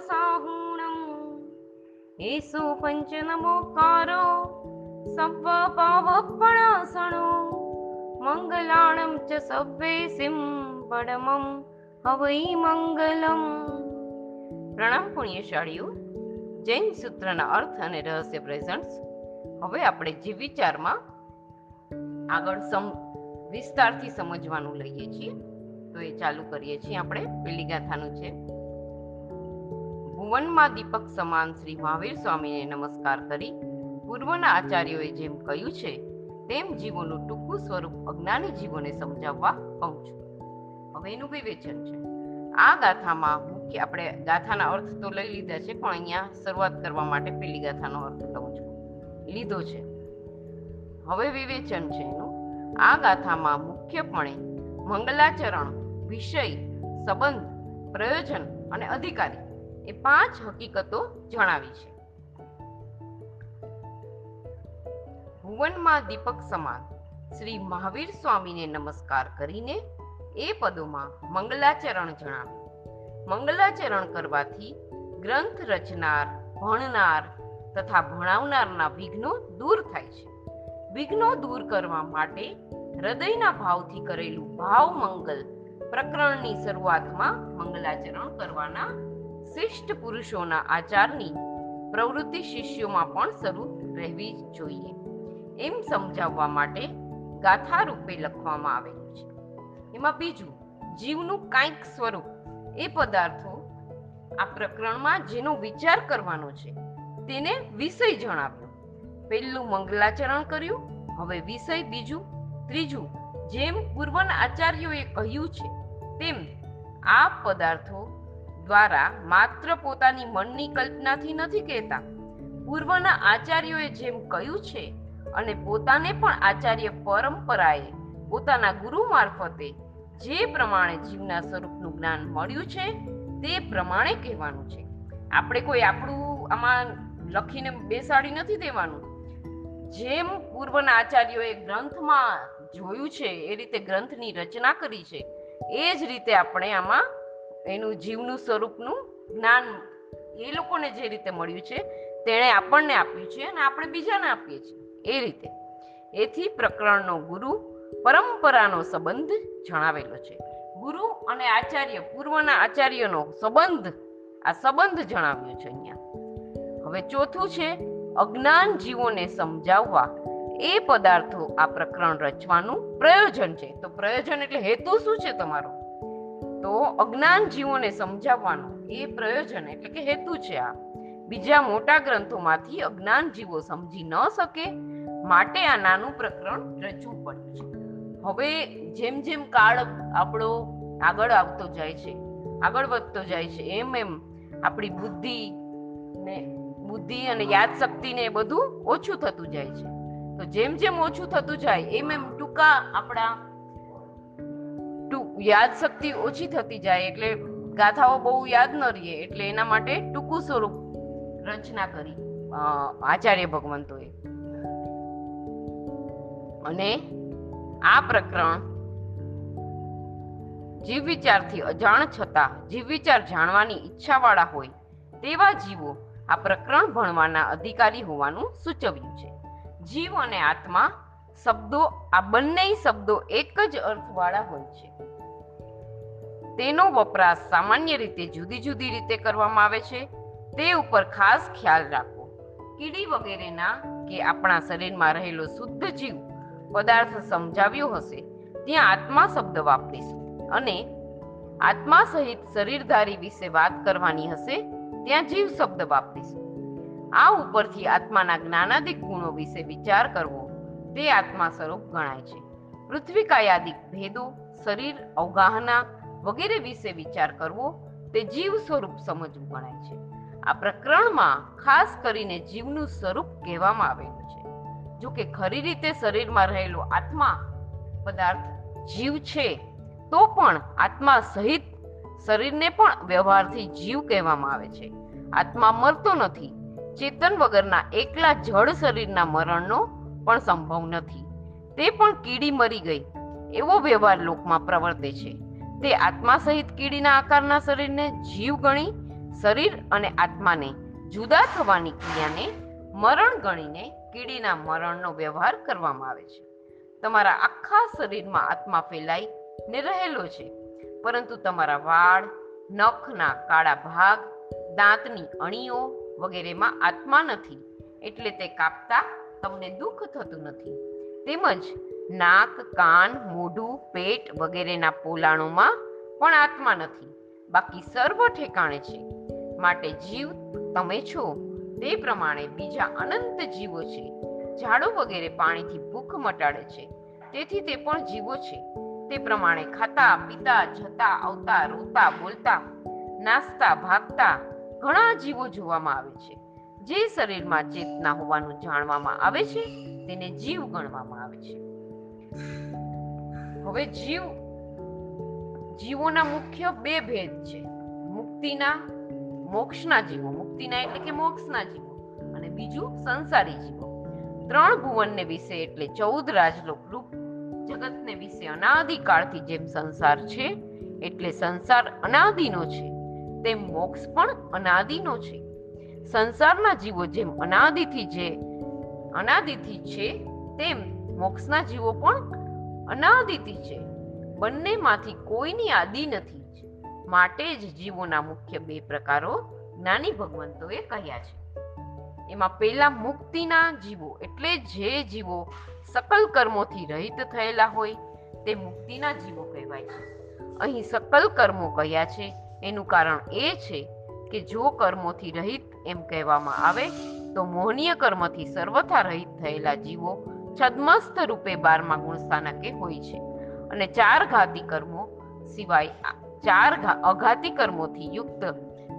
સાહુણં એસો પંચ નમોકારો સબ્બ પાવપણાસણો મંગલાણં ચ સબ્બે સિં પડમં હવૈ મંગલમ પ્રણામ પુણ્યશાળીઓ જૈન સૂત્રના અર્થ અને રહસ્ય પ્રેઝન્ટ્સ હવે આપણે જીવ વિચારમાં આગળ વિસ્તારથી સમજવાનું લઈએ છીએ. તો એ ચાલુ કરીએ છીએ આપણે. પેલી ગાથાનું છે. ભુવનમાં દીપક સમાન શ્રી મહાવીર સ્વામીને નમસ્કાર કરી. પૂર્વના આચાર્યોએ જેમ કહ્યું છે, તેમ જીવોનું ટૂંકું સ્વરૂપ અજ્ઞાની જીવોને સમજાવવા કહું છું. હવે એનું વિવેચન છે. આ ગાથામાં મુખ્ય આપણે ગાથાના અર્થ તો લઈ લીધા છે, પણ અહીંયા શરૂઆત કરવા માટે પેલી ગાથાનો અર્થ લઉં છું. લીધો છે. હવે વિવેચન છે એનું. આ ગાથામાં મુખ્યપણે મંગલાચરણ વિષય, સંબંધ, પ્રયોજન અને અધિકારી એ પાંચ હકીકતો જણાવી છે. ભુવનમાં દીપક સમાન શ્રી મહાવીર સ્વામીને નમસ્કાર કરીને એ પદોમાં મંગલાચરણ જણાવ્યું. મંગલાચરણ કરવાથી ગ્રંથ રચનાર, ભણનાર તથા ભણાવનારના વિઘ્નો દૂર થાય છે. વિઘ્નો દૂર કરવા માટે હૃદયના ભાવથી કરેલું ભાવ મંગલ પ્રકરણની શરૂઆતમાં મંગલાચરણ કરવાના શિષ્ટ પુરુષોના આચારની પ્રવૃત્તિ શિષ્યોમાં પણ શરૂ રહેવી જોઈએ. એમ સમજાવવા માટે ગાથા રૂપે લખવામાં આવેલું છે. એમાં બીજું, જીવનું કાંઈક સ્વરૂપ, એ પદાર્થો આ પ્રકરણમાં જેનો વિચાર કરવાનો છે, તેને વિષય જણાવ્યો. પહેલું મંગલાચરણ કર્યું, હવે વિષય બીજું, ત્રીજું, જેમ પૂર્વના આચાર્યોએ કહ્યું છે તેમ આ પદાર્થો દ્વારા માત્ર પોતાની મનની કલ્પનાથી નથી કહેતા. પૂર્વના આચાર્યોએ જેમ કહ્યું છે અને પોતાને પણ આચાર્ય પરંપરાએ પોતાના ગુરુ મારફતે જે પ્રમાણે જીવના સ્વરૂપનું જ્ઞાન મળ્યું છે તે પ્રમાણે કહેવાનું છે. આપણે કોઈ આપણું આમાં લખીને બેસાડી નથી દેવાનું. જેમ પૂર્વના આચાર્યોએ ગ્રંથમાં જોયું છે એ રીતે ગ્રંથની રચના કરી છે એ જ રીતે આપણે આમાં એનું જીવનું સ્વરૂપનું જ્ઞાન એ લોકોને જે રીતે મળ્યું છે, તેણે આપણને આપ્યું છે અને આપણે બીજાને આપીએ છીએ. એ રીતે. એથી પ્રકરણનો ગુરુ પરંપરાનો સંબંધ જણાવેલો છે. ગુરુ અને આચાર્ય, પૂર્વના આચાર્યનો સંબંધ, આ સંબંધ જણાવ્યો છે અહીંયા. હવે ચોથું છે, અજ્ઞાન જીવોને સમજાવવા. એ પદાર્થો આ પ્રકરણ રચવાનું પ્રયોજન છે. તો પ્રયોજન એટલે હેતુ શું છે તમારો? તો અજ્ઞાન જીવોને સમજાવવાનું એ પ્રયોજન એટલે કે હેતુ છે આ. બીજા મોટા ગ્રંથોમાંથી અજ્ઞાન જીવો સમજી ન શકે માટે આ નાનું પ્રકરણ રચવું પડ્યું છે. હવે જેમ જેમ કાળ આપણો આગળ આવતો જાય છે, આગળ વધતો જાય છે, એમ એમ આપણી બુદ્ધિ ને બુદ્ધિ અને યાદશક્તિને બધું ઓછું થતું જાય છે. તો જેમ જેમ ઓછું થતું જાય, એમ એમ ટૂંકા આપણા યાદ શક્તિ ઓછી થતી જાય, એટલે ગાથાઓ બહુ યાદ ન રહીએ, એટલે એના માટે ટૂંકું સ્વરૂપ રચના કરી આચાર્ય ભગવંતોએ. અને આ પ્રકરણ જીવ વિચારથી અજાણ છતાં, જીવ વિચાર જાણવાની ઈચ્છાવાળા હોય, તેવા જીવો આ પ્રકરણ ભણવાના અધિકારી હોવાનું સૂચવ્યું છે. જીવ અને આત્મા શબ્દો, આ બંને શબ્દો એક જ અર્થવાળા હોય છે. તેનો વપરાશ સામાન્ય રીતે જુદી જુદી રીતે કરવામાં આવે છે. તે ઉપર ખાસ ખ્યાલ રાખવો કીડી વગેરેના કે આપણા શરીરમાં રહેલો શુદ્ધ જીવ પદાર્થ સમજાવ્યો હશે, ત્યાં આત્મા શબ્દ વાપરીશું. અને આત્મા સહિત શરીરધારી વિશે વાત કરવાની હશે, ત્યાં જીવ શબ્દ વાપરીશું. આ ઉપરથી આત્માના જ્ઞાનાદિક ગુણો વિશે વિચાર કરવો, તે આત્મા સ્વરૂપ ગણાય છે. પૃથ્વીકાયાદિક ભેદો, શરીર, અવગાહના વગેરે વિશે વિચાર કરવો, તે જીવ સ્વરૂપ સમજવું ગણાય છે. આ પ્રકરણમાં ખાસ કરીને જીવનું સ્વરૂપ કહેવામાં આવેલું છે. જો કે ખરી રીતે શરીરમાં રહેલો આત્મા પદાર્થ જીવ છે, તો પણ આત્મા સહિત શરીરને પણ વ્યવહારથી જીવ કહેવામાં આવે છે. આત્મા મરતો નથી ચેતન વગરના એકલા જળ શરીરના મરણનો પણ સંભવ નથી. તે પણ કીડી મરી ગઈ. એવો વ્યવહાર લોકમાં પ્રવર્તે છે. તે આત્મા સહિત કીડીના આકારના શરીરને જીવ ગણી, શરીર અને આત્માને જુદા થવાની ક્રિયાને મરણ ગણીને કીડીના મરણનો વ્યવહાર કરવામાં આવે છે. તમારા આખા શરીરમાં આત્મા ફેલાઈ ને રહેલો છે. પરંતુ તમારા વાળ, નખના કાળા ભાગ, દાંતની અણીઓ વગેરેમાં આત્મા નથી, એટલે તે કાપતા તમને દુઃખ થતું નથી. તેમજ નાક, કાન, મોઢું, પેટ વગેરેના પોલાણોમાં પણ આત્મા નથી. બાકી સર્વ ઠેકાણે છે. માટે જીવ તમે છો. તે પ્રમાણે બીજા અનંત જીવો છે. ઝાડો વગેરે પાણીથી ભૂખ મટાડે છે. તેથી તે પણ જીવો છે. તે પ્રમાણે ખાતા, પીતા, જતા, આવતા, રોતા, બોલતા, નાસ્તા, ભાગતા ઘણા જીવો જોવામાં આવે છે. જે શરીરમાં ચેતના હોવાનું જાણવામાં આવે છે, તેને જીવ ગણવામાં આવે છે. હવે જીવ, જીવોના મુખ્ય બે ભેદ છે. મુક્તિના, મોક્ષના જીવો. મુક્તિના એટલે કે મોક્ષના જીવો. અને બીજું સંસારી જીવો. ત્રણ ભુવનને વિશે એટલે ચૌદ રાજલોક રૂપ જગતને વિશે અનાદિકાળથી જેમ સંસાર છે, એટલે સંસાર અનાદિનો છે. તેમ મોક્ષ પણ અનાદિનો છે. સંસારના જીવો જેમ અનાદિથી જે અનાદિથી છે, તેમ મોક્ષના જીવો પણ અનાદિથી છે. બંનેમાંથી કોઈની આદિ નથી માટે જ જીવોના મુખ્ય બે પ્રકારો જ્ઞાની ભગવંતોએ કહ્યા છે. એમાં પહેલા મુક્તિના જીવો એટલે જે જીવો સકલ કર્મોથી રહિત થયેલા હોય, તે મુક્તિના જીવો કહેવાય છે. અહીં સકલ કર્મો કયા છે? એનું કારણ એ છે કે જો કર્મોથી રહિત એમ કહેવામાં આવે, તો મોહનીય કર્મથી સર્વથા રહિત થયેલા જીવો છદ્મસ્થ રૂપે બારમા ગુણસ્થાનકે હોય છે. અને ચાર ઘાતી કર્મો સિવાય ચાર અઘાતી કર્મોથી યુક્ત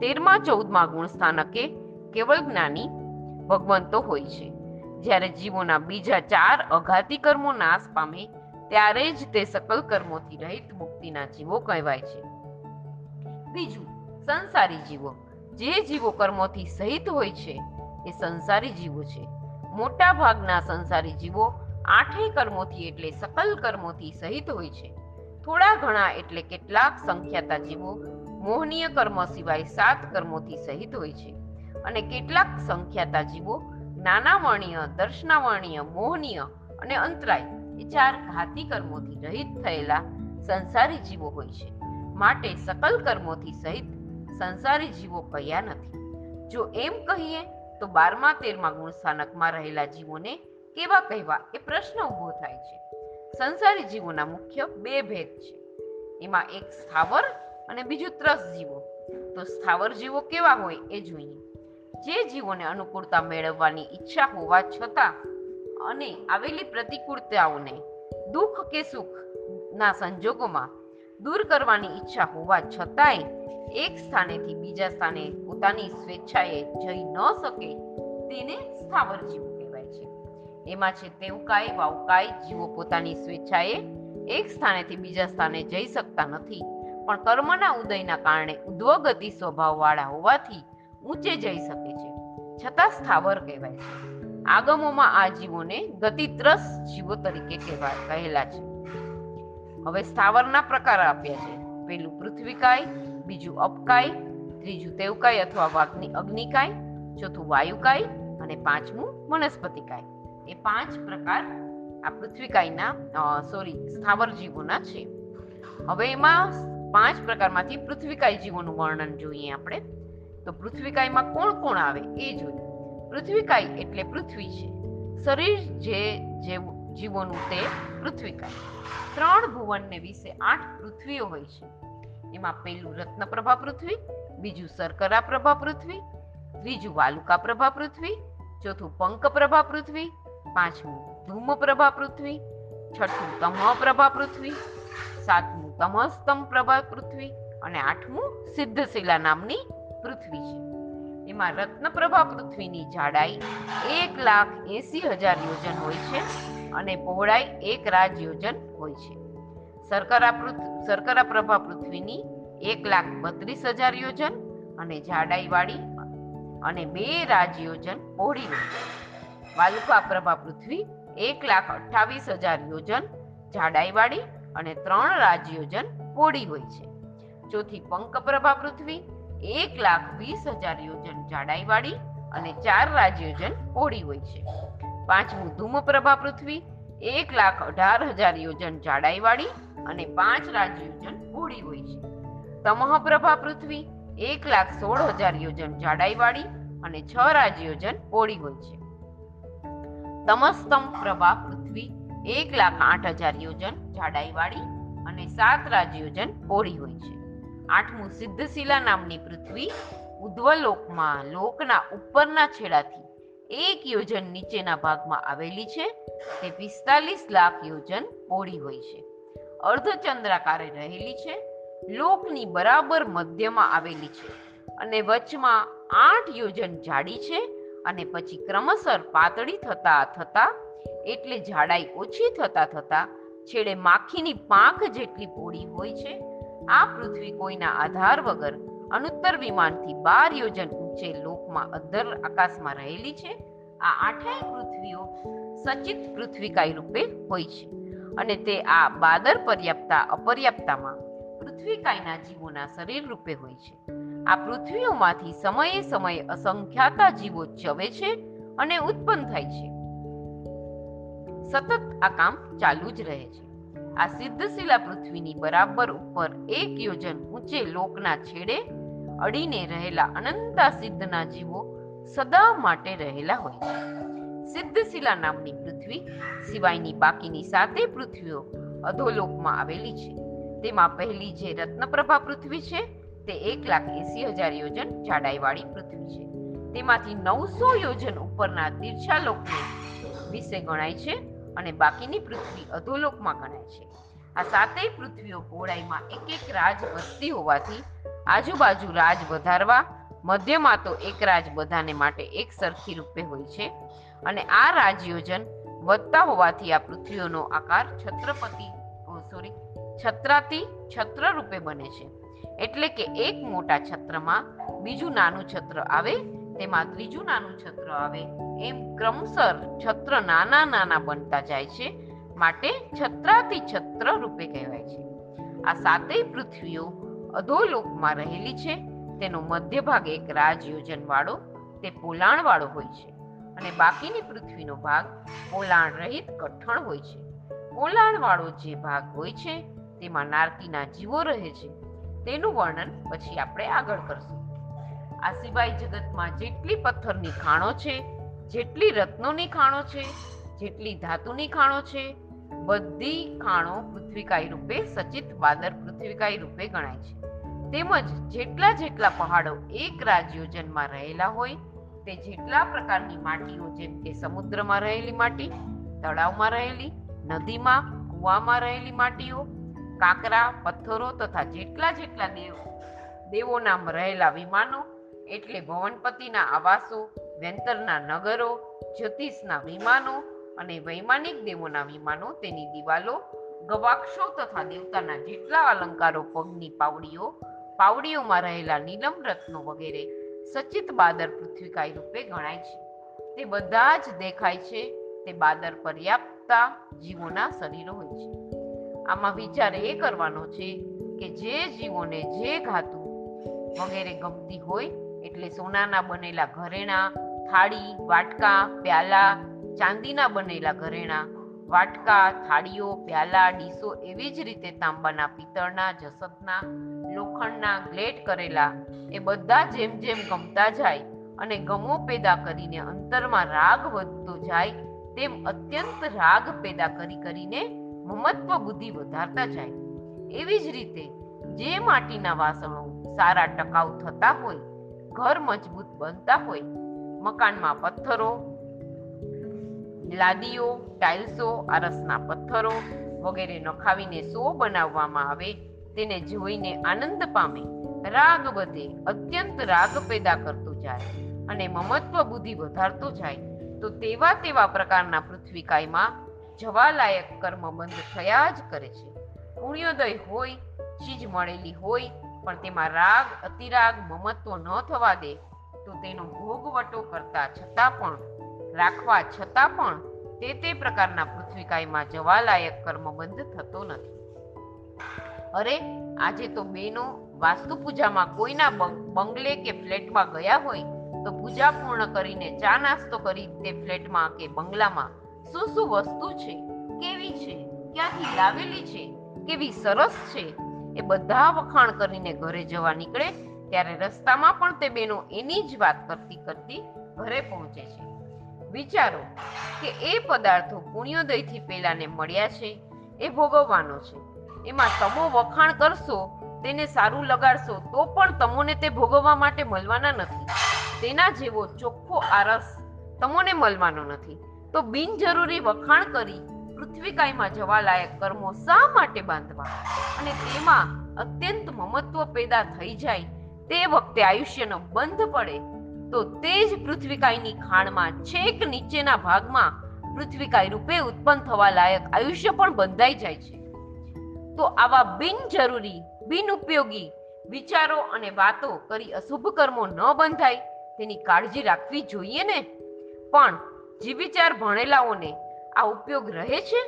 તેરમા ચૌદમા ગુણસ્થાનકે કેવળ જ્ઞાની ભગવંતો હોય છે. જ્યારે જીવોના બીજા ચાર અઘાતી કર્મો નાશ પામે, ત્યારે જ તે સકલ કર્મોથી રહિત મુક્તિના જીવો કહેવાય છે. બીજું સંસારી જીવો, જે જીવો કર્મોથી સહિત હોય છે, એ સંસારી જીવો છે. મોટા ભાગના સંસારી જીવો આઠેય કર્મોથી એટલે સકલ કર્મોથી સહિત હોય છે. થોડા ઘણા એટલે કેટલાક સંખ્યાતા જીવો મોહનીય કર્મ સિવાય સાત કર્મોથી સહિત હોય છે. અને કેટલાક સંખ્યાતા જીવો જ્ઞાનાવર્ણીય દર્શનાવર્ણીય, મોહનીય અને અંતરાય, એ ચાર ઘાતી કર્મોથી રહિત થયેલા સંસારી જીવો હોય છે. માટે સકલ કર્મોથી સહિત સંસારી જીવો કયા નથી. જો એમ કહીએ તો બારમા, તેરમા ગુણ સ્થાનકમાં રહેલા જીવોને કેવા કહેવા એ પ્રશ્ન ઊભો થાય છે. સંસારી જીવોના મુખ્ય બે ભેદ છે. એમાં એક સ્થાવર અને બીજું ત્રસ જીવો. તો સ્થાવર જીવો કેવા હોય એ જોઈએ. જે જીવોને અનુકૂળતા મેળવવાની ઈચ્છા હોવા છતાં અને આવેલી પ્રતિકૂળતાઓને દુઃખ કે સુખ ના સંજોગોમાં દૂર કરવાની ઈચ્છા હોવા છતાંય એક સ્થાનેથી બીજા સ્થાને પોતાની સ્વેચ્છાએ જઈ ન શકે તેને સ્થાવર જીવો કહેવાય છે. એમાં છે તેવકાય વાવકાય જીવો પોતાની સ્વેચ્છાએ એક સ્થાનેથી બીજા સ્થાને જઈ શકતા નથી. પણ કર્મના ઉદયના કારણે ઉદ્વગતિ સ્વભાવવાળા હોવાથી ઊંચે જઈ શકે છે. છતાં સ્થાવર કહેવાય છે. આગમોમાં આ જીવોને ગતિત્રસ જીવો તરીકે કહેવાય કહેલા છે. હવે સ્થાવરના પ્રકાર આપ્યા છે. પેલું પૃથ્વીકાય બીજું અપકાય ત્રીજું તેવકાય અથવા વાઘની અગ્નિકાય ચોથું વાયુકાય અને પાંચમું વનસ્પતિકાય એ પાંચ પ્રકાર આ પૃથ્વીકાયના સોરી સ્થાવર જીવોના છે. હવે એમાં પાંચ પ્રકારમાંથી પૃથ્વીકાય જીવોનું વર્ણન જોઈએ આપણે. તો પૃથ્વીકાયમાં કોણ કોણ આવે એ જોઈએ. પૃથ્વીકાય એટલે પૃથ્વી છે. શરીર જે જે- જીવોનું તે પૃથ્વીકાય ત્રણ ભુવનને વિશે આઠ પૃથ્વીઓ હોય છે. એમાં પહેલું રત્નપ્રભા પૃથ્વી, બીજું શર્કરા પ્રભા પૃથ્વી, ત્રીજું વાલુકા પ્રભા પૃથ્વી, ચોથું પંક પ્રભા પૃથ્વી, પાંચમું ધૂમ પ્રભા પૃથ્વી, છઠ્ઠું તમ પ્રભા પૃથ્વી, સાતમું તમસ્તમ પ્રભા પૃથ્વી અને આઠમું સિદ્ધશિલા નામની પૃથ્વી છે. એમાં રત્નપ્રભા પૃથ્વીની જાડાઈ એક લાખ એસી હજાર યોજન હોય છે. અને પહોળાઈ એક રાજ યોજન હોય છે. શર્કરા શર્કરા પ્રભા પૃથ્વીની એક લાખ બત્રીસ હજાર યોજન અને જાડાઈવાળી અને બે રાજ યોજન પહોળી છે. વાલુકા પ્રભા પૃથ્વી એક લાખ અઠ્ઠાવીસ હજાર યોજન, જાડાઈવાળી અને ત્રણ રાજ યોજન પોળી હોય છે. ચોથી પંકપ્રભા પૃથ્વી એક લાખ વીસ હજાર યોજન, જાડાઈવાળી અને ચાર રાજયોજન પહોળી હોય છે. પાંચમું ધૂમપ્રભા પૃથ્વી, એક લાખ અઢાર હજાર યોજન જાડાઈવાળી અને પાંચ રાજ યોજન પોળી હોય છે. તમઃપ્રભા પૃથ્વી, એક લાખ સોળ હજાર યોજન જાડાઈવાળી અને છ રાજ યોજન પોળી હોય છે. તમસ્તમ પ્રભા પૃથ્વી, એક લાખ આઠ હજાર યોજન જાડાઈવાળી અને સાત રાજ યોજન પોળી હોય છે. આઠમું સિદ્ધશિલા નામની પૃથ્વી ઉદ્વલોકમાં લોકના ઉપરના છેડાથી એક યોજન નીચેના ભાગમાં આવેલી છે તે પિસ્તાલીસ લાખ યોજન પોળી હોય છે. અર્ધચંદ્રાકારે રહેલી છે, લોકની બરાબર મધ્યમાં આવેલી છે અને વચમાં આઠ યોજન જાડી છે અને પછી ક્રમશર પાતળી થતા થતા એટલે જાડાઈ ઓછી થતા થતા છેડે માખીની પાંખ જેટલી પોળી હોય છે, આ પૃથ્વી કોઈના આધાર વગર અનુત્તર વિમાનથી બાર યોજન ઊંચે લોકમાં અધર આકાશમાં રહેલી છે. આ આઠેય પૃથ્વીઓ સચિત પૃથ્વીકાય રૂપે હોય છે. અને તે આ બાદર પર્યાપ્તા, અપર્યાપ્તામાં પૃથ્વીકાયના જીવોના શરીર રૂપે હોય છે. આ પૃથ્વીઓમાંથી સમયે સમયે અસંખ્યાતા જીવો ચવે છે અને ઉત્પન્ન થાય છે. સતત આ કામ ચાલુ જ રહે છે. આ સિદ્ધશિલા પૃથ્વીની બરાબર ઉપર એક યોજન ઊંચે લોકના છેડે અડીને રહેલા અનંતા સિદ્ધના જીવો સદા માટે રહેલા હોય છે. સિદ્ધશિલા નામની પૃથ્વી સિવાયની બાકીની સાતે પૃથ્વીઓ અધોલોકમાં આવેલી છે. તેમાં પહેલી જે રત્નપ્રભા પૃથ્વી છે, તે એક લાખ એસી હજાર યોજન જાડાઈવાળી પૃથ્વી છે. તેમાંથી નવસો યોજન ઉપરના તીર્છાલોકને વિશે ગણાય છે અને બાકીની પૃથ્વી અધોલોકમાં ગણાય છે. આ સાતેય પૃથ્વીઓ પહોળાઈમાં એક એક રાજ વસ્તી હોવાથી આજુબાજુ રાજ વધારવા, મધ્યમાં તો એક રાજ બધાને માટે એક સરખી રૂપે હોય છે. અને આ રાજ યોજન વધતા હોવાથી આ પૃથ્વીઓનો આકાર છત્રપતિ સોરી છત્રાતી છત્ર રૂપે બને છે. એટલે કે એક મોટા છત્રમાં બીજું નાનું છત્ર આવે, તેમાં ત્રીજું નાનું છત્ર આવે, એમ ક્રમસર છત્ર નાના નાના બનતા જાય છે, માટે છત્રાતી છત્ર રૂપે કહેવાય છે. આ સાતેય પૃથ્વીઓ અધોલોકમાં રહેલી છે. તેનો મધ્ય ભાગ એક રાજયોજન વાળો તે પોલાણ વાળો હોય છે. અને બાકીની પૃથ્વીનો ભાગ પોલાણ રહિત કઠણ હોય છે. પોલાણ વાળો જે ભાગ હોય છે, તેમાં નારકીના જીવો રહે છે. તેનું વર્ણન પછી આપણે આગળ કરશું. આ સિવાય જગતમાં જેટલી પથ્થરની ખાણો છે, જેટલી રત્નોની ખાણો છે, જેટલી ધાતુની ખાણો છે બધી ખાણો પૃથ્વીકાય રૂપે સચિત બાદર પૃથ્વીકાય રૂપે ગણાય છે. તેમજ જેટલા જેટલા પહાડો એક રાજ યોજનમાં રહેલા હોય, તે જેટલા પ્રકારની માટીઓ જેમ કે સમુદ્રમાં રહેલી માટી, તળાવમાં રહેલી, નદીમાં, કૂવામાં રહેલી માટીઓ, કાંકરા, પથ્થરો તથા જેટલા જેટલા દેવ, દેવોના રહેલા વિમાનો, એટલે ભવનપતિના આવાસો, વેંતરના નગરો જ્યોતિષના વિમાનો અને વૈમાનિક દેવોના વિમાનો, તેની દિવાલો, ગવાક્ષો તથા દેવતાના જેટલા અલંકારો, પગની પાવડીઓ, પાવડીઓમાં રહેલા નીલમ રત્નો વગેરે સચિત બાદર પૃથ્વીકાય રૂપે ગણાય છે. તે બધા જ દેખાય છે, તે બાદર પર્યાપ્તતા જીવોના શરીરો હોય છે. આમાં વિચાર એ કરવાનો છે કે જે જીવોને જે ધાતુ વગેરે ગમતી હોય, એટલે સોનાના બનેલા ઘરેણા, થાળી, વાટકા, પ્યાલા ચાંદીના બનેલા ઘરેણા, વાટકા, થાળીઓ, પ્યાલા ડીસો એવી જ રીતે તાંબાના પિત્તળના, જસતના, લોખંડના, ગ્લેટ કરેલા, એ બધા જેમ જેમ ગમતા જાય અને ગમો પેદા કરીને અંતરમાં રાગ વધતો જાય, તેમ અત્યંત રાગ પેદા કરી કરીને મમત્વ બુદ્ધિ વધારતા જાય. એવી જ રીતે જે માટીના વાસણો સારા ટકાઉ થતા હોય, ઘર મજબૂત બનતા હોય, મકાનમાં પથ્થરો લાદીઓ, ટાઇલ્સો આરસના પથ્થરો વગેરે નખાવીને સો બનાવવામાં આવે. તેને જોઈને આનંદ પામે. રાગ વધે, અત્યંત રાગ પેદા કરતો જાય અને મમત્વ બુદ્ધિ વધારતો જાય. તો તેવા તેવા પ્રકારના પૃથ્વીકાયમાં જવાલાયક કર્મ બંધ થયા જ કરે છે. પુણ્યોદય હોય, ચીજ મળેલી હોય, પણ તેમાં રાગ, અતિરાગ, મમત્વ ન થવા દે તો તેનો ભોગવટો કરતા છતાં પણ રાખવા છતાં પણ તે તે પ્રકારના પૃથ્વીકાયમાં જવાલાયક કર્મ બંધ થતો નથી. અરે, આજે તો બેનો વાસ્તુ પૂજામાં કોઈના બંગલે કે ફ્લેટમાં ગયા હોય તો પૂજા પૂર્ણ કરીને ચા નાસ્તો કરી તે ફ્લેટમાં કે બંગલામાં શું શું વસ્તુ છે, કેવી છે, ક્યાંથી લાવેલી છે, કેવી સરસ છે, એ બધા વખાણ કરીને ઘરે જવા નીકળે ત્યારે રસ્તામાં પણ તે બેનો એની જ વાત કરતી કરતી ઘરે પહોંચે છે. વિચારો કે એ પદાર્થો પુણ્યોદયથી પેલાને મળ્યા છે, એ ભોગવવાનો છે. એમાં તમો વખાણ કરશો, તેને સારું લગાડશો, તો પણ તમોને તે ભોગવવા માટે મળવાના નથી. તેના જેવો ચોખ્ખો આરસ તમોને મળવાનો નથી. તો બિનજરૂરી વખાણ કરી પૃથ્વીકાયમાં જવા લાયક કર્મો શા માટે બાંધવા? અને તેમાં અત્યંત મમત્વ પેદા થઈ જાય તે વખતે આયુષ્યનો બંધ પડે તો તે જ પૃથ્વીકાયની ખાણમાં છેક નીચેના ભાગમાં પૃથ્વીકાય રૂપે ઉત્પન્ન થવા લાયક આયુષ્ય પણ બંધાઈ જાય છે. તો આવા બિનજરૂરી, બિનઉપયોગી વિચારો અને વાતો કરી અશુભ કર્મો ન બંધાય, તેની કાળજી રાખવી જોઈએ ને? પણ જે વિચાર ભણેલાઓને આ ઉપયોગ રહે છે?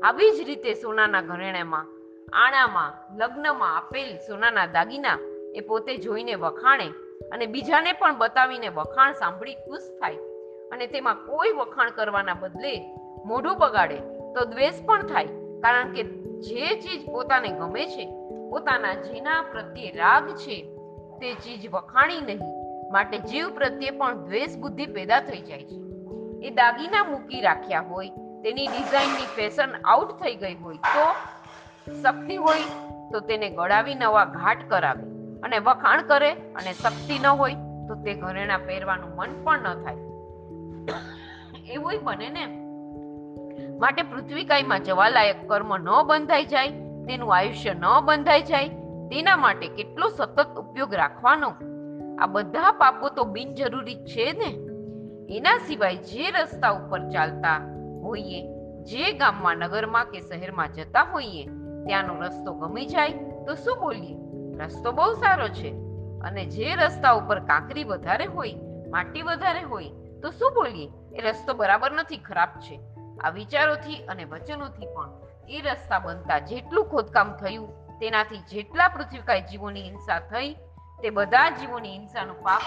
આવી જ રીતે સોનાના ઘરેણામાં, આણામાં, લગ્નમાં આપેલ સોનાના દાગીના એ પોતે જોઈને વખાણે અને બીજાને પણ બતાવીને વખાણ સાંભળી ખુશ થાય. અને તેમાં કોઈ વખાણ કરવાના બદલે મોઢું બગાડે તો દ્વેષ પણ થાય. કારણ કે જે ચીજ પોતાને ગમે છે, પોતાના જેના પ્રત્યે રાગ છે, તે ચીજ વખાણી નહીં. માટે જીવ પ્રત્યે પણ દ્વેષ બુદ્ધિ પેદા થઈ જાય છે. એ દાગીના મૂકી રાખ્યા હોય, તેની ડિઝાઇનની ફેશન આઉટ થઈ ગઈ હોય તો શક્તિ હોય તો તેને ગળાવી નવા ઘાટ કરાવે. અને વખાણ કરે અને શક્તિ ન હોય તો તે ઘરેણા પહેરવાનું મન પણ ન થાય. એવું બને ને. માટે પૃથ્વીકાયમાં જવા લાયક કર્મ ન બંધાઈ જાય, તેનું આયુષ્ય ન બંધાઈ જાય, તેના માટે કેટલો સતત ઉપયોગ રાખવાનો? આ બધા પાપો તો બિનજરૂરી છે ને. એના સિવાય જે રસ્તા ઉપર ચાલતા હોઈએ, જે ગામમાં, નગરમાં કે શહેરમાં જતા હોઈએ, ત્યાંનો રસ્તો ગમી જાય તો શું બોલીએ? રસ્તો બહુ સારો છે અને જે રસ્તા ઉપર કાંકરી વધારે હોય, માટી વધારે હોય, તો શું બોલીએ? એ રસ્તો બરાબર નથી, ખરાબ છે. આ વિચારોથી અને વચનોથી પણ એ રસ્તા બનતા જેટલું ખોદકામ થયું, તેનાથી જેટલા પૃથ્વીકાય જીવોની હિંસા થઈ, તે બધા જીવોની હિંસાનું પાપ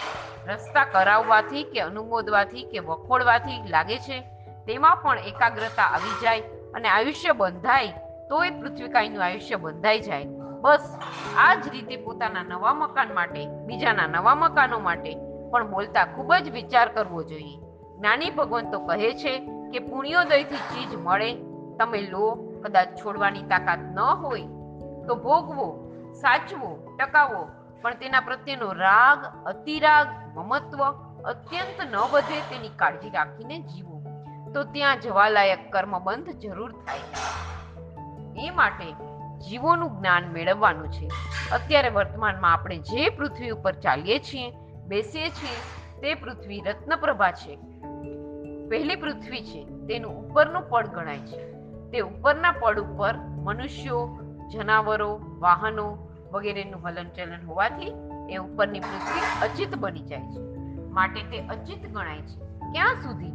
રસ્તા કરાવવાથી કે અનુમોદવાથી કે વખોડવાથી લાગે છે. તેમાં પણ એકાગ્રતા આવી જાય અને આયુષ્ય બંધાય, તોય પૃથ્વીકાયનું આયુષ્ય બંધાઈ જાય. બસ, આ જ રીતે પોતાના નવા મકાન માટે, બીજાના નવા મકાનો માટે પણ બોલતા ખૂબ જ વિચાર કરવો જોઈએ. જ્ઞાની ભગવાન તો કહે છે કે પુણ્યોદયથી ચીજ મળે, તમે લો, કદાચ છોડવાની તાકાત ન હોય, તો ભોગવો, સાચવો, ટકાવો, પણ તેના પ્રત્યેનો રાગ, અતિરાગ, મમત્વ અત્યંત ન વધે તેની કાળજી રાખીને જીવો. તો ત્યાં જવાલાયક કર્મબંધ જરૂર થાય. એ માટે જીવોનું જ્ઞાન મેળવવાનું છે. અત્યારે વર્તમાનમાં આપણે જે પૃથ્વી ઉપર ચાલીએ છીએ, બેસીએ છીએ, તે પૃથ્વી રત્નપ્રભા છે. પહેલી પૃથ્વી છે, તેનું ઉપરનું પડ ગણાય છે. તે ઉપરના પડ ઉપર મનુષ્યો, જનાવરો, વાહનો વગેરેનું હલનચલન હોવાથી એ ઉપરની પૃથ્વી અચિત બની જાય છે. માટે તે અચિત ગણાય છે. ક્યાં સુધી?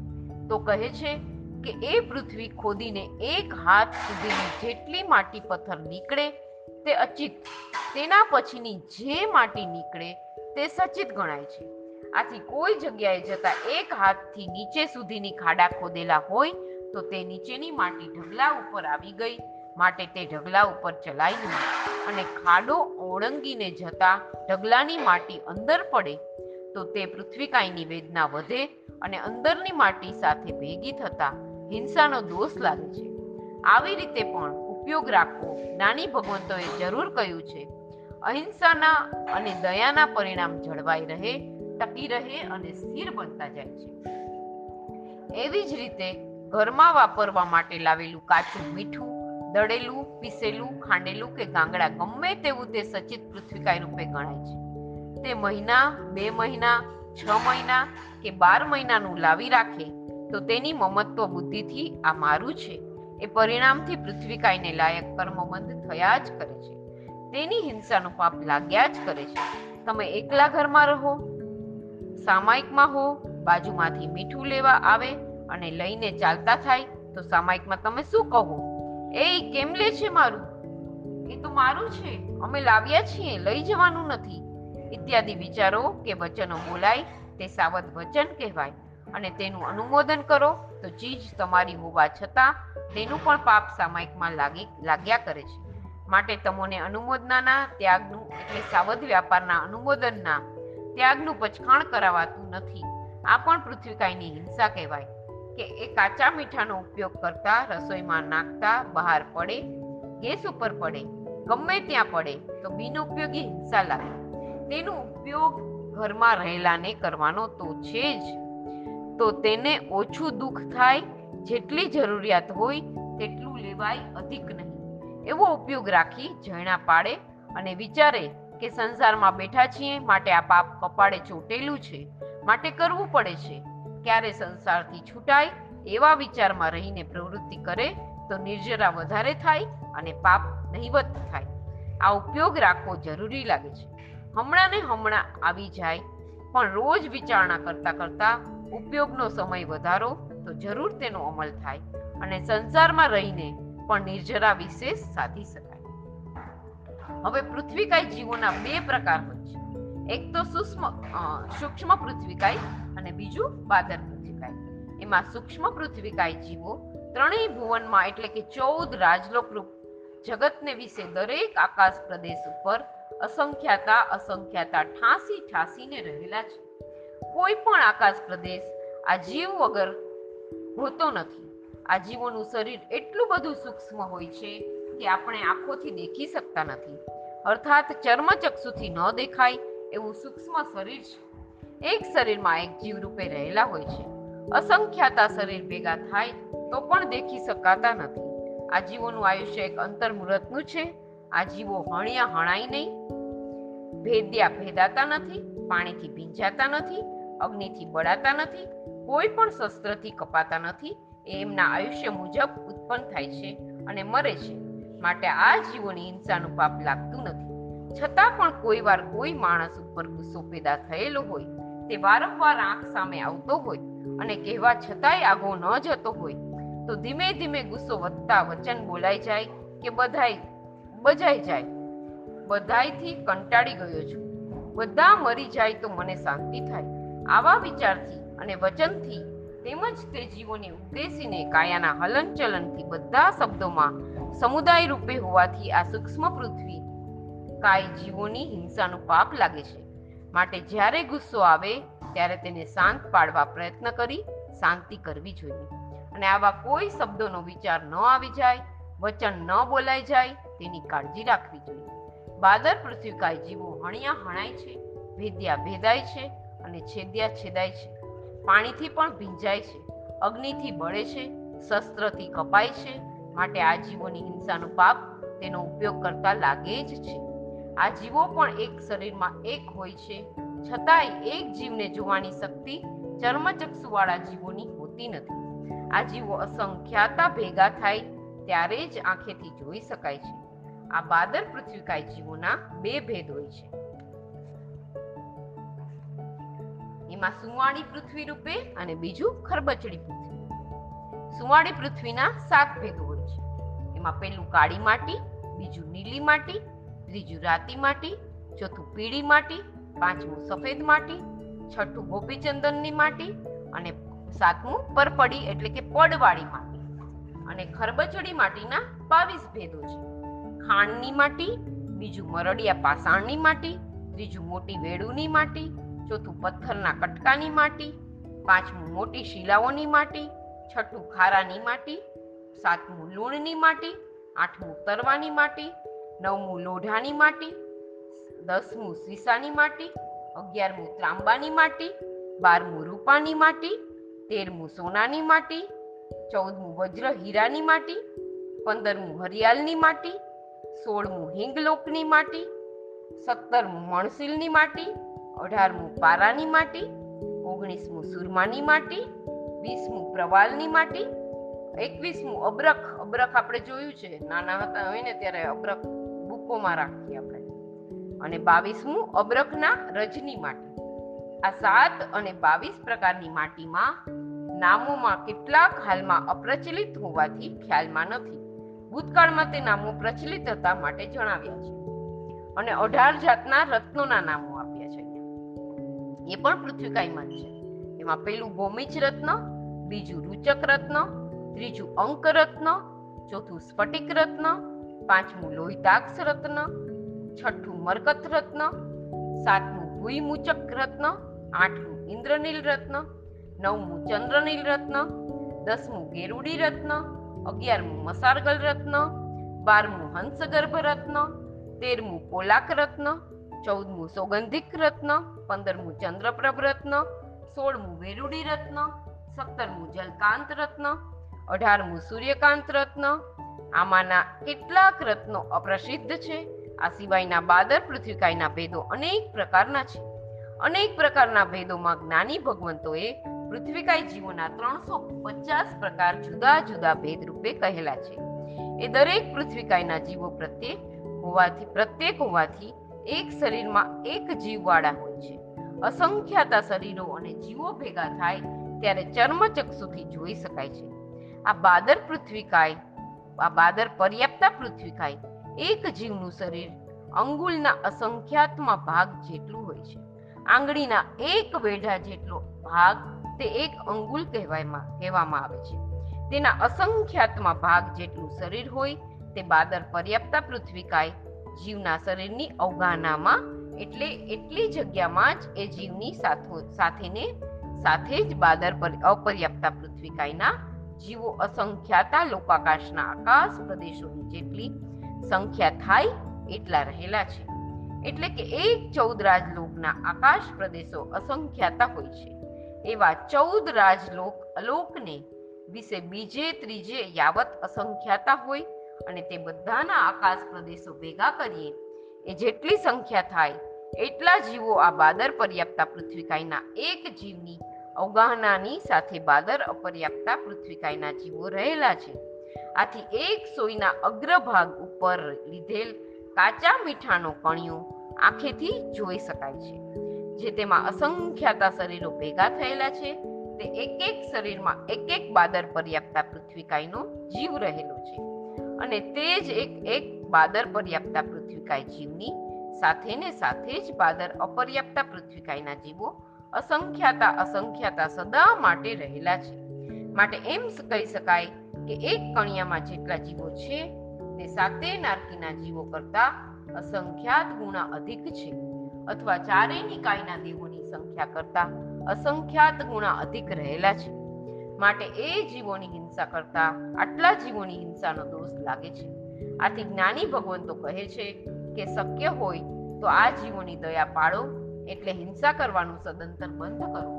તો કહે છે કે એ પૃથ્વી ખોદીને એક હાથ સુધીની જેટલી માટી પથ્થર નીકળે, તે અચિત. તેના પછીની જે માટી નીકળે, તે સચિત ગણાય છે. આથી કોઈ જગ્યાએ જતા એક હાથથી નીચે સુધીની ખાડા ખોદેલા હોય, તો તે નીચેની માટી ઢગલા ઉપર આવી ગઈ. માટે તે ઢગલા ઉપર ચલાઈ નહીં અને ખાડો ઓળંગીને જતા ઢગલાની માટી અંદર પડે, તો તે પૃથ્વીકાયની વેદના વધે અને અંદરની માટી સાથે ભેગી થતા હિંસાનો દોષ લાગે છે. આવી રીતે પણ ઉપયોગ રાખવો નાની ભગવંતોએ જરૂર કહ્યું છે. અહિંસાના અને દયાના પરિણામ જળવાઈ રહે, ટકી રહે અને સ્થિર બનતા જાય છે. એવી જ રીતે ઘરમાં વાપરવા માટે લાવેલું કાચું મીઠું, દળેલું, પીસેલું, ખાંડેલું કે ગાંગડા ગમે તેવું તે સચિત પૃથ્વીકાય રૂપે ગણાય છે. તે મહિના, બે મહિના, છ મહિના કે બાર મહિનાનું લાવી રાખે તો તેની મમત્વ બુદ્ધિથી આ મારું છે. એ પરિણામથી પૃથ્વીકાયને લાયક કર્મબંધ થયા જ કરે છે. તેની હિંસાનો પાપ લાગ્યા જ કરે છે. તમે એકલા ઘરમાં રહો, સામાયિકમાં હો, બાજુમાંથી મીઠું લેવા આવે અને લઈને ચાલતા થાય, તો સામાયિકમાં તમે શું કહો? એ કેમ લે છે મારું? એ તો મારું છે. અમે લાવ્યા છીએ, લઈ જવાનું નથી. ઇત્યાદિ વિચારો કે વચનો બોલાય તે સાવધ વચન કહેવાય. અને તેનું અનુમોદન કરો તો ચીજ તમારી હોવા છતાં તેનું પણ પાપ સામાયિકમાં લાગી લાગ્યા કરે છે. માટે તમોને અનુમોદનાના ત્યાગનું એટલે સાવધ વ્યાપારના અનુમોદનના ત્યાગનું પચખાણ કરાવાતું નથી. આ પણ પૃથ્વીકાયની હિંસા કહેવાય કે એ કાચા મીઠાનો ઉપયોગ કરતા રસોઈમાં નાખતા બહાર પડે, ગેસ ઉપર પડે, ગમે ત્યાં પડે તો બિનઉપયોગી હિંસા લાગે. તેનો ઉપયોગ ઘરમાં રહેલાને કરવાનો તો છે જ. તો તેને ઓછું દુઃખ થાય, જેટલી જરૂરિયાત હોય તેટલું લેવાય અધિક નહીં. એવો ઉપયોગ રાખી જણા પાડે અને વિચારે કે સંસારમાં બેઠા છીએ, માટે આ પાપ કપાળે ચોટેલું છે. માટે કરવું પડે છે. ક્યારે સંસારથી છૂટાય એવા વિચારમાં રહીને પ્રવૃત્તિ કરે તો નિર્જરા વધારે થાય અને પાપ નહીવત થાય. આ ઉપયોગ રાખવો જરૂરી લાગે છે. હમણાં ને હમણાં આવી જાય, પણ રોજ વિચારણા કરતા કરતા ઉપયોગનો સમય વધારો, તો જરૂર તેનો અમલ થાય અને સંસારમાં રહીને પણ નિર્જરા વિશેષ સાધી શકાય. હવે પૃથ્વીકાય જીવોના બે પ્રકાર હોય છે. એક તો સૂક્ષ્મ સૂક્ષ્મ પૃથ્વીકાય અને બીજું બાદર પૃથ્વીકાય. એમાં સૂક્ષ્મ પૃથ્વીકાય જીવો ત્રણેય ભુવનમાં એટલે કે ચૌદ રાજલોકરૂપ જગતને વિશે દરેક આકાશ પ્રદેશ ઉપર અસંખ્યાતા અસંખ્યાતા ઠાંસી ઠાંસીને રહેલા છે. કોઈ પણ આકાશ પ્રદેશ આ જીવ વગર હોતો નથી. આ જીવોનું શરીર એટલું બધું સૂક્ષ્મ હોય છે કે આપણે આંખોથી દેખી શકતા નથી. અર્થાત ચર્મચક્ષુથી ન દેખાય એવું સૂક્ષ્મ શરીર છે. એક શરીરમાં એક જીવ રૂપે રહેલા હોય છે. અસંખ્યાતા શરીર ભેગા થાય તો પણ દેખી શકાતા નથી. આ જીવોનું આયુષ્ય એક અંતર્મુહૂર્તનું છે. આ જીવો હણ્યા હણાય નહીં. ભેદ્યા ભેદાતા નથી, પાણીથી ભીંજાતા નથી અગ્નિથી બળાતા નથી, કોઈ પણ શસ્ત્રથી કપાતા નથી એ એમના આયુષ્ય મુજબ ઉત્પન્ન થાય છે અને મરે છે. માટે આ જીવોની હિંસાનું પાપ લાગતું નથી. છતાં પણ કોઈ વાર કોઈ માણસ ઉપર ગુસ્સો પેદા થયેલો હોય, તે વારંવાર આંખ સામે આવતો હોય અને કહેવા છતાંય આગો ન જતો હોય, તો ધીમે ધીમે ગુસ્સો વધતા વચન બોલાઈ જાય કે બધાય, બજાઈ જાય. બધાયથી કંટાળી ગયો છું. બધા મરી જાય તો મને શાંતિ થાય. આવા વિચારથી અને વચનથી તેમજ તે જીવોને ઉદ્દેશીને કાયાના હલનચલનથી બધા શબ્દોમાં સમુદાય રૂપે હોવાથી આ સૂક્ષ્મ પૃથ્વી કાય જીવોની હિંસાનું પાપ લાગે છે. માટે જ્યારે ગુસ્સો આવે, ત્યારે તેને શાંત પાડવા પ્રયત્ન કરી, શાંતિ કરવી જોઈએ. અને આવા કોઈ શબ્દોનો વિચાર ન આવી જાય, વચન ન બોલાઈ જાય, તેની કાળજી રાખવી જોઈએ. બાદર પૃથ્વી કાય જીવો હણ્યા હણાય છે, ભેદ્યા ભેદાય છે અને છેદ્યા છેદાય છે. પાણીથી પણ ભીંજાય છે. અગ્નિથી બળે છે. શસ્ત્રથી કપાય છે. માટે આ જીવોની હિંસાનું પાપ તેનો ઉપયોગ કરતા લાગે જ છે. આ જીવો પણ એક શરીરમાં એક હોય છે. છતાંય એક જીવને જોવાની શક્તિ ચર્મચક્ષુવાળા જીવોની હોતી નથી. આ જીવો અસંખ્યાતા ભેગા થાય ત્યારે જ આંખેથી જોઈ શકાય છે. આ બાદર પૃથ્વીકાય જીવોના બે ભેદ હોય છે. એમાં સુવાળી પૃથ્વી રૂપે અને બીજું ખરબચડી પૃથ્વી સુવાળી પૃથ્વીના સાત ભેદો હોય છે. એમાં પેલું કાળી માટી, બીજું નીલી માટી, ત્રીજું રાતી માટી, ચોથું પીળી માટી, પાંચમું સફેદ માટી, છઠ્ઠું ગોપીચંદનની માટી અને સાતમું પરપડી એટલે કે પડવાળી માટી. અને ખરબચડી માટીના બાવીસ ભેદો છે. ખાણની માટી, બીજું મરડિયા પાષાણની માટી, ત્રીજું મોટી વેડુની માટી ચોથું પથ્થરના કટકાની માટી, પાંચમું મોટી શિલાઓની માટી, છઠ્ઠું ખારાની માટી, સાતમું લૂણની માટી, આઠમું તરવાની માટી, નવમું લોઢાની માટી, દસમું સીસાની માટી, અગિયારમું ત્રાંબાની માટી, બારમું રૂપાની માટી, તેરમું સોનાની માટી, ચૌદમું વજ્ર હીરાની માટી, પંદરમું હરિયાળની માટી, સોળમું હિંગલોકની માટી, સત્તરમું મણસીલની માટી અઢારમું પારાની માટી, ઓગણીસમું સુરમાની માટી, વીસમું પ્રવાલની માટી, એકવીસમું અબ્રખ. અબરખ આપણે જોયું છે. નાના હતા હોય ને ત્યારે અબ્રખ બુકોમાં રાખીએ આપણે. અને બાવીસમું અબ્રખના રજની માટી. આ સાત અને બાવીસ પ્રકારની માટીમાં નામોમાં કેટલાક હાલમાં અપ્રચલિત હોવાથી ખ્યાલમાં નથી. ભૂતકાળમાં તે નામો પ્રચલિત હતા માટે જણાવ્યા છે. અને અઢાર જાતના રત્નોના નામો. એ પણ પૃથ્વીકાયમાં છે. એમાં પેલું ભૌમિજ રત્ન, બીજું રૂચક રત્ન, ત્રીજું અંક રત્ન, ચોથું સ્ફટિક રત્ન, પાંચમું લોહિતાક્ષ રત્ન, છઠ્ઠું મરકત રત્ન, સાતમું ભૂઈમુચક રત્ન, આઠમું ઇન્દ્રનીલ રત્ન, નવમું ચંદ્રનીલ રત્ન, દસમું ગેરુડી રત્ન, અગિયારમું મસારગલ રત્ન, બારમું હંસગર્ભ રત્ન, તેરમું પોલાક રત્ન ચૌદમું, સૌગંધિક રત્ન, પંદરમું ચંદ્રપ્રભ રત્ન, સોળમું વેરુડી રત્ન, સત્તરમું જલકાંત રત્ન, અઢારમું સૂર્યકાંત રત્ન. આમાંના કેટલાક રત્નો અપ્રસિદ્ધ છે. આ સિવાયના બાદર પૃથ્વીકાયના ભેદો અનેક પ્રકારના છે. અનેક પ્રકારના ભેદોમાં જ્ઞાની ભગવંતોએ પૃથ્વીકાય જીવોના ત્રણસો પચાસ પ્રકાર જુદા જુદા ભેદ રૂપે કહેલા છે. એ દરેક પૃથ્વીકાયના જીવો પ્રત્યે હોવાથી, પ્રત્યેક હોવાથી એક શરીરમાં એક જીવવાળા હોય છે. અસંખ્યાતા શરીરો અને જીવો ભેગા થાય ત્યારે ચર્મચક્ષુથી જોઈ શકાય છે. આ બાદર પૃથ્વીકાય આ બાદર પર્યાપ્તા પૃથ્વીકાય એક જીવનું શરીર અંગુલના અસંખ્યાતમાં ભાગ જેટલું હોય છે. આંગળીના એક વેઢા જેટલો ભાગ તે એક અંગુલ કહેવામાં કહેવામાં આવે છે. તેના અસંખ્યાતમાં ભાગ જેટલું શરીર હોય તે બાદર પર્યાપ્તા પૃથ્વીકાય જીવના શરીરની અવગાહનામાં, એટલે એટલી જગ્યામાં જ એ જીવની સાથો, સાથેને સાથે જ બાદર પર, અપર્યાપ્તા પૃથ્વીકાયના જીવો અસંખ્યાતા લોકાકાશના આકાશ પ્રદેશોની જેટલી સંખ્યા થાય એટલા રહેલા છે. એટલે કે એક ચૌદ રાજલોકના આકાશ પ્રદેશો અસંખ્યાતા હોય છે. એવા ચૌદ રાજલોક અલોકને વિશે બીજે ત્રીજે યાવત અસંખ્યાતા હોય અને તે બધાના આકાશ પ્રદેશો ભેગા કરીએ. એ જેટલી સંખ્યા થાય, એટલા જીવો આ બાદર પર્યાપ્તા પૃથ્વીકાયના એક જીવની અવગાહનાની સાથે બાદર અપર્યાપ્તા પૃથ્વીકાયના જીવો રહેલા છે. આથી એક સોયના અગ્રભાગ ઉપર લીધેલ કાચા મીઠાનો કણિયો આંખેથી જોઈ શકાય છે, જે તેમાં અસંખ્યાતા શરીરો ભેગા થયેલા છે. તે એક એક શરીરમાં એક એક બાદર પર્યાપ્તા પૃથ્વીકાયનો જીવ રહેલો અને તે જ એક એક બાદર પર્યાપ્તા પૃથ્વીકાય જીવની, સાથે ને સાથે જ બાદર અપર્યાપ્તા પૃથ્વીકાયના જીવો અસંખ્યાતા અસંખ્યાતા સદા માટે રહેલા છે. માટે એમ કહી શકાય કે એક કણિયામાં જેટલા જીવો છે, તે સાતે નારકીના જીવો કરતા અસંખ્યાત ગુણા અધિક છે. અથવા ચારેય નિકાયના દેવોની સંખ્યા કરતા અસંખ્યાત ગુણા અધિક રહેલા છે. માટે એ જીવોની હિંસા કરતા આટલા જીવોની હિંસાનો દોષ લાગે છે. આથી જ્ઞાની ભગવંતો કહે છે કે શક્ય હોય તો આ જીવોની દયા પાડો એટલે હિંસા કરવાનું સદંતર બંધ કરો.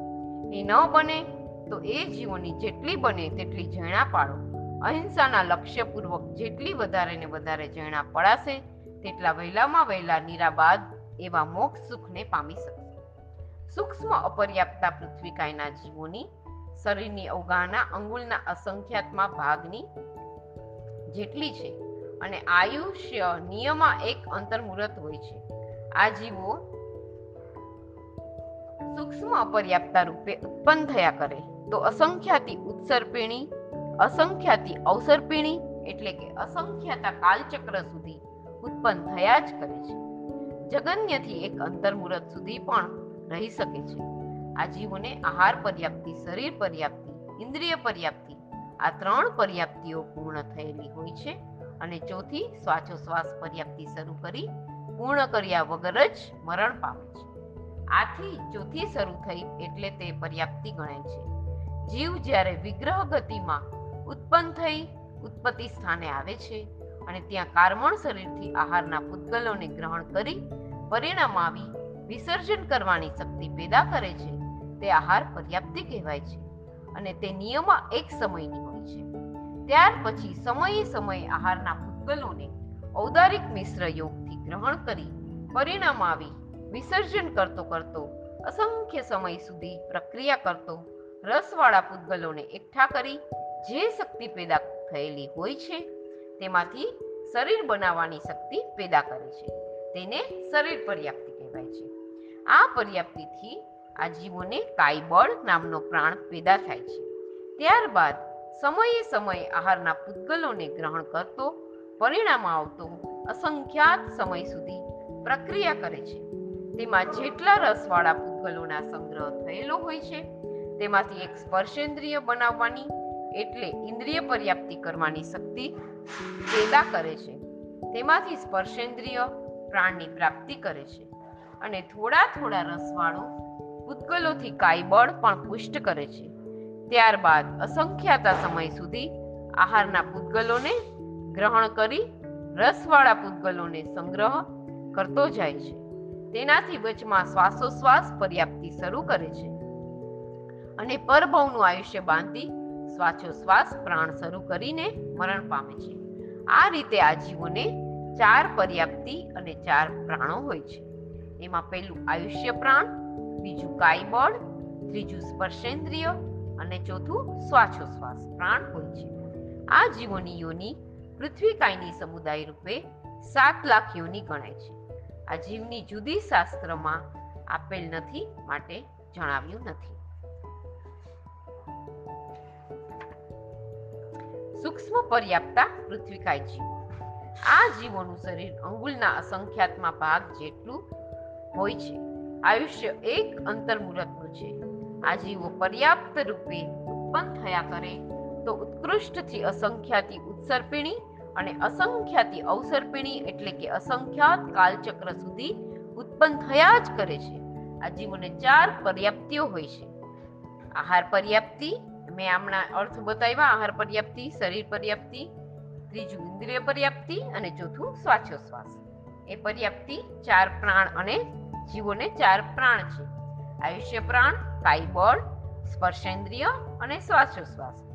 એ ન બને તો એ જીવોની જેટલી બને તેટલી ઝેણા પાડો અહિંસાના લક્ષ્યપૂર્વક જેટલી વધારે ને વધારે ઝેણા પડાશે, તેટલા વહેલામાં વહેલા નિરાબાદ એવા મોક્ષ સુખને પામી શકશે સૂક્ષ્મ અપર્યાપ્તા પૃથ્વીકાયના જીવોની શરીરની અવગાહના અંગુલના અસંખ્યાતમાં ભાગની જેટલી છે અને આયુષ્ય નિયમા એક અંતર્મુહૂર્ત હોય છે. આ જીવો સૂક્ષ્મ અપર્યાપ્તા રૂપે ઉત્પન્ન થયા કરે તો અસંખ્યાતી ઉત્સર્પિણી, અસંખ્યાતી અવસર્પિણી એટલે કે અસંખ્યાતા કાલચક્ર સુધી ઉત્પન્ન થયા જ કરે છે. જગન્યથી એક અંતર્મુહૂર્ત સુધી પણ રહી શકે છે. આ જીવોને આહાર પર્યાપ્તિ, શરીર પર્યાપ્તિ, ઇન્દ્રિય પર્યાપ્તિ આ ત્રણ પર્યાપ્તિઓ પૂર્ણ થયેલી હોય છે અને ચોથી શ્વાસોશ્વાસ પર્યાપ્તિ શરૂ કરી પૂર્ણ કર્યા વગર જ મરણ પામે છે. આથી ચોથી શરૂ થઈ એટલે તે પર્યાપ્તિ ગણાય છે. જીવ જ્યારે વિગ્રહ ગતિમાં ઉત્પન્ન થઈ ઉત્પત્તિ સ્થાને આવે છે અને ત્યાં કાર્મણ શરીરથી આહારના પૂતગલોને ગ્રહણ કરી પરિણામ આવી વિસર્જન કરવાની શક્તિ પેદા કરે છે તે આહાર પર્યાપ્તિ કહેવાય છે અને તે નિયમમાં એક સમયની હોય છે. ત્યાર પછી સમયે સમયે આહારના પૂતગલોને ઔદારિક મિશ્ર યોગથી ગ્રહણ કરી પરિણામ આવી વિસર્જન કરતો કરતો અસંખ્ય સમય સુધી પ્રક્રિયા કરતો રસવાળા પૂતગલોને એકઠા કરી જે શક્તિ પેદા થયેલી હોય છે તેમાંથી શરીર બનાવવાની શક્તિ પેદા કરે છે. તેને શરીર પર્યાપ્તિ કહેવાય છે. આ પર્યાપ્તિથી આ જીવોને કાયબળ નામનો પ્રાણ પેદા થાય છે. ત્યારબાદ સમયે સમયે આહારના પૂતગલોને ગ્રહણ કરતો, પરિણામ આવતો અસંખ્યાત સમય સુધી પ્રક્રિયા કરે છે. તેમાં જેટલા રસવાળા પૂતગલોના સંગ્રહ થયેલો હોય છે, તેમાંથી એક સ્પર્શેન્દ્રિય બનાવવાની એટલે ઇન્દ્રિય પર્યાપ્તિ કરવાની શક્તિ પેદા કરે છે. તેમાંથી સ્પર્શેન્દ્રિય પ્રાણની પ્રાપ્તિ કરે છે. અને થોડા થોડા રસવાળો પૂતગલોથી કાયબળ પણ પુષ્ટ કરે છે. ત્યારબાદ અસંખ્યાતા સમય સુધી આહારના પૂતગલોને ગ્રહણ કરી રસવાળા પૂતગલોને સંગ્રહ કરતો જાય છે. તેનાથી વચમાં શ્વાસોશ્વાસ પર્યાપ્તિ શરૂ કરે છે. અને પરભવનું આયુષ્ય બાંધી શ્વાસોશ્વાસ પ્રાણ શરૂ કરીને મરણ પામે છે. આ રીતે આ જીવોને ચાર પર્યાપ્તિ અને ચાર પ્રાણો હોય છે. એમાં પહેલું આયુષ્ય પ્રાણ બીજું કાયબળ, ત્રીજું સ્પર્શેન્દ્રિય અને ચોથું શ્વાસોશ્વાસ, પ્રાણ હોય છે. આ જીવોની યોની પૃથ્વી કાયની સમુદાય રૂપે સાત લાખ યોની ગણાય છે. આ જીવની જુદી શાસ્ત્રમાં આપેલ નથી માટે જણાવ્યું નથી. સૂક્ષ્મ પર્યાપ્તા પૃથ્વીકાય જીવ. આ જીવોનું શરીર અંગુલના અસંખ્યાતમાં ભાગ જેટલું હોય છે. આયુષ્ય એક અંતર્મુહૂર્તનું છે. આ જીવો પર્યાપ્ત રૂપે ઉત્પન્ન થયા કરે તો ઉત્કૃષ્ટથી અસંખ્યાતી ઉત્સર્પિણી અને અસંખ્યાતી અવસર્પિણી એટલે કે અસંખ્યાત કાલચક્ર સુધી ઉત્પન્ન થયા જ કરે છે. આ જીવોને ચાર પર્યાપ્તિઓ હોય છે. આહાર પર્યાપ્તિ, મેં હમણાં અર્થ બતાવ્યા, આહાર પર્યાપ્તિ, શરીર પર્યાપ્તિ, ત્રીજું ઇન્દ્રિય પર્યાપ્તિ અને ચોથું શ્વાસોશ્વાસ એ પર્યાપ્તિ ચાર પ્રાણ અને જીવોને ચાર પ્રાણ છે. આયુષ્ય પ્રાણ કાયબળ સ્પર્શેન્દ્રિય અને શ્વાસોશ્વાસ.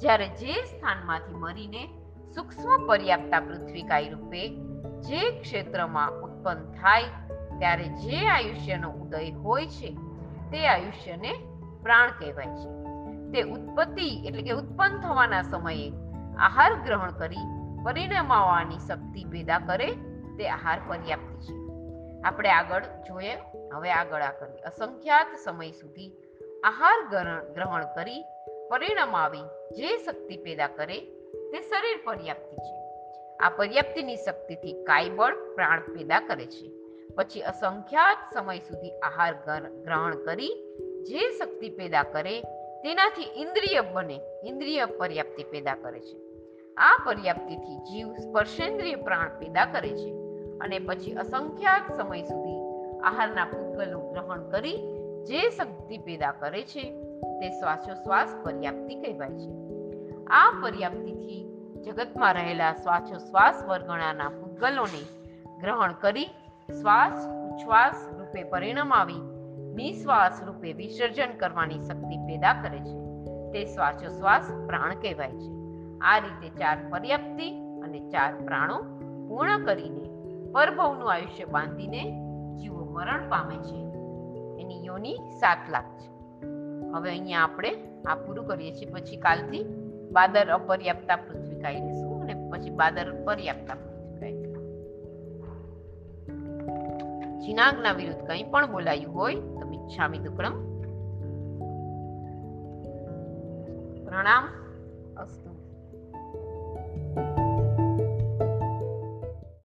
જ્યારે જે સ્થાનમાંથી મરીને સૂક્ષ્મ પર્યાપ્તા પૃથ્વીકાય રૂપે જે ક્ષેત્રમાં ઉત્પન્ન થાય, ત્યારે જે આયુષ્યનો ઉદય હોય છે, તે આયુષ્યને પ્રાણ કહેવાય છે. તે ઉત્પત્તિ એટલે કે ઉત્પન્ન થવાના સમયે આહાર ગ્રહણ કરી પરિણમાવાની શક્તિ પેદા કરે, તે આહાર પર્યાપ્તિ છે. આપણે આગળ જોઈએ. હવે આગળ આ કરીએ. અસંખ્યાત સમય સુધી આહાર ગ્રહણ કરી પરિણામ આવી. જે શક્તિ પેદા કરે તે શરીર પર્યાપ્તિ છે. આ પર્યાપ્તિની શક્તિથી કાયબળ પ્રાણ પેદા કરે છે. પછી અસંખ્યાત સમય સુધી આહાર ગ્રહણ કરી જે શક્તિ પેદા કરે તેનાથી ઇન્દ્રિય બને, ઇન્દ્રિય પર્યાપ્તિ પેદા કરે છે. આ પર્યાપ્તિથી જીવ સ્પર્શેન્દ્રિય પ્રાણ પેદા કરે છે. અને પછી અસંખ્યાક સમય સુધી આહારના ભૂતગલનું ગ્રહણ કરી જે શક્તિ પેદા કરે છે, તે શ્વાસોશ્વાસ પર્યાપ્તિ કહેવાય છે. આ પર્યાપ્તિથી જગતમાં રહેલા શ્વાસોશ્વાસ વર્ગણાના ભૂતગલોને ગ્રહણ કરી શ્વાસ ઉચ્છ્વાસ રૂપે પરિણામ આવી, નિશ્વાસ રૂપે વિસર્જન કરવાની શક્તિ પેદા કરે છે. તે શ્વાસોશ્વાસ પ્રાણ કહેવાય છે. આ રીતે ચાર પર્યાપ્તિ અને ચાર પ્રાણો પૂર્ણ કરીને પરભવનું આયુષ્ય બાંધીને જીવો મરણ પામે છે. એની યોની સાત લાખ છે. હવે અહીંયા આપણે આ પૂરું કરીએ છીએ. પછી કાલથી બાદર અપર્યાપ્તા પૃથ્વી કાઈ લેશું અને પછી બાદર પર્યાપ્તા જીનાગના વિરુદ્ધ કંઈ પણ બોલાયું હોય તો મિચ્છામી દુક્કડમ પ્રણામ, અસ્તુ.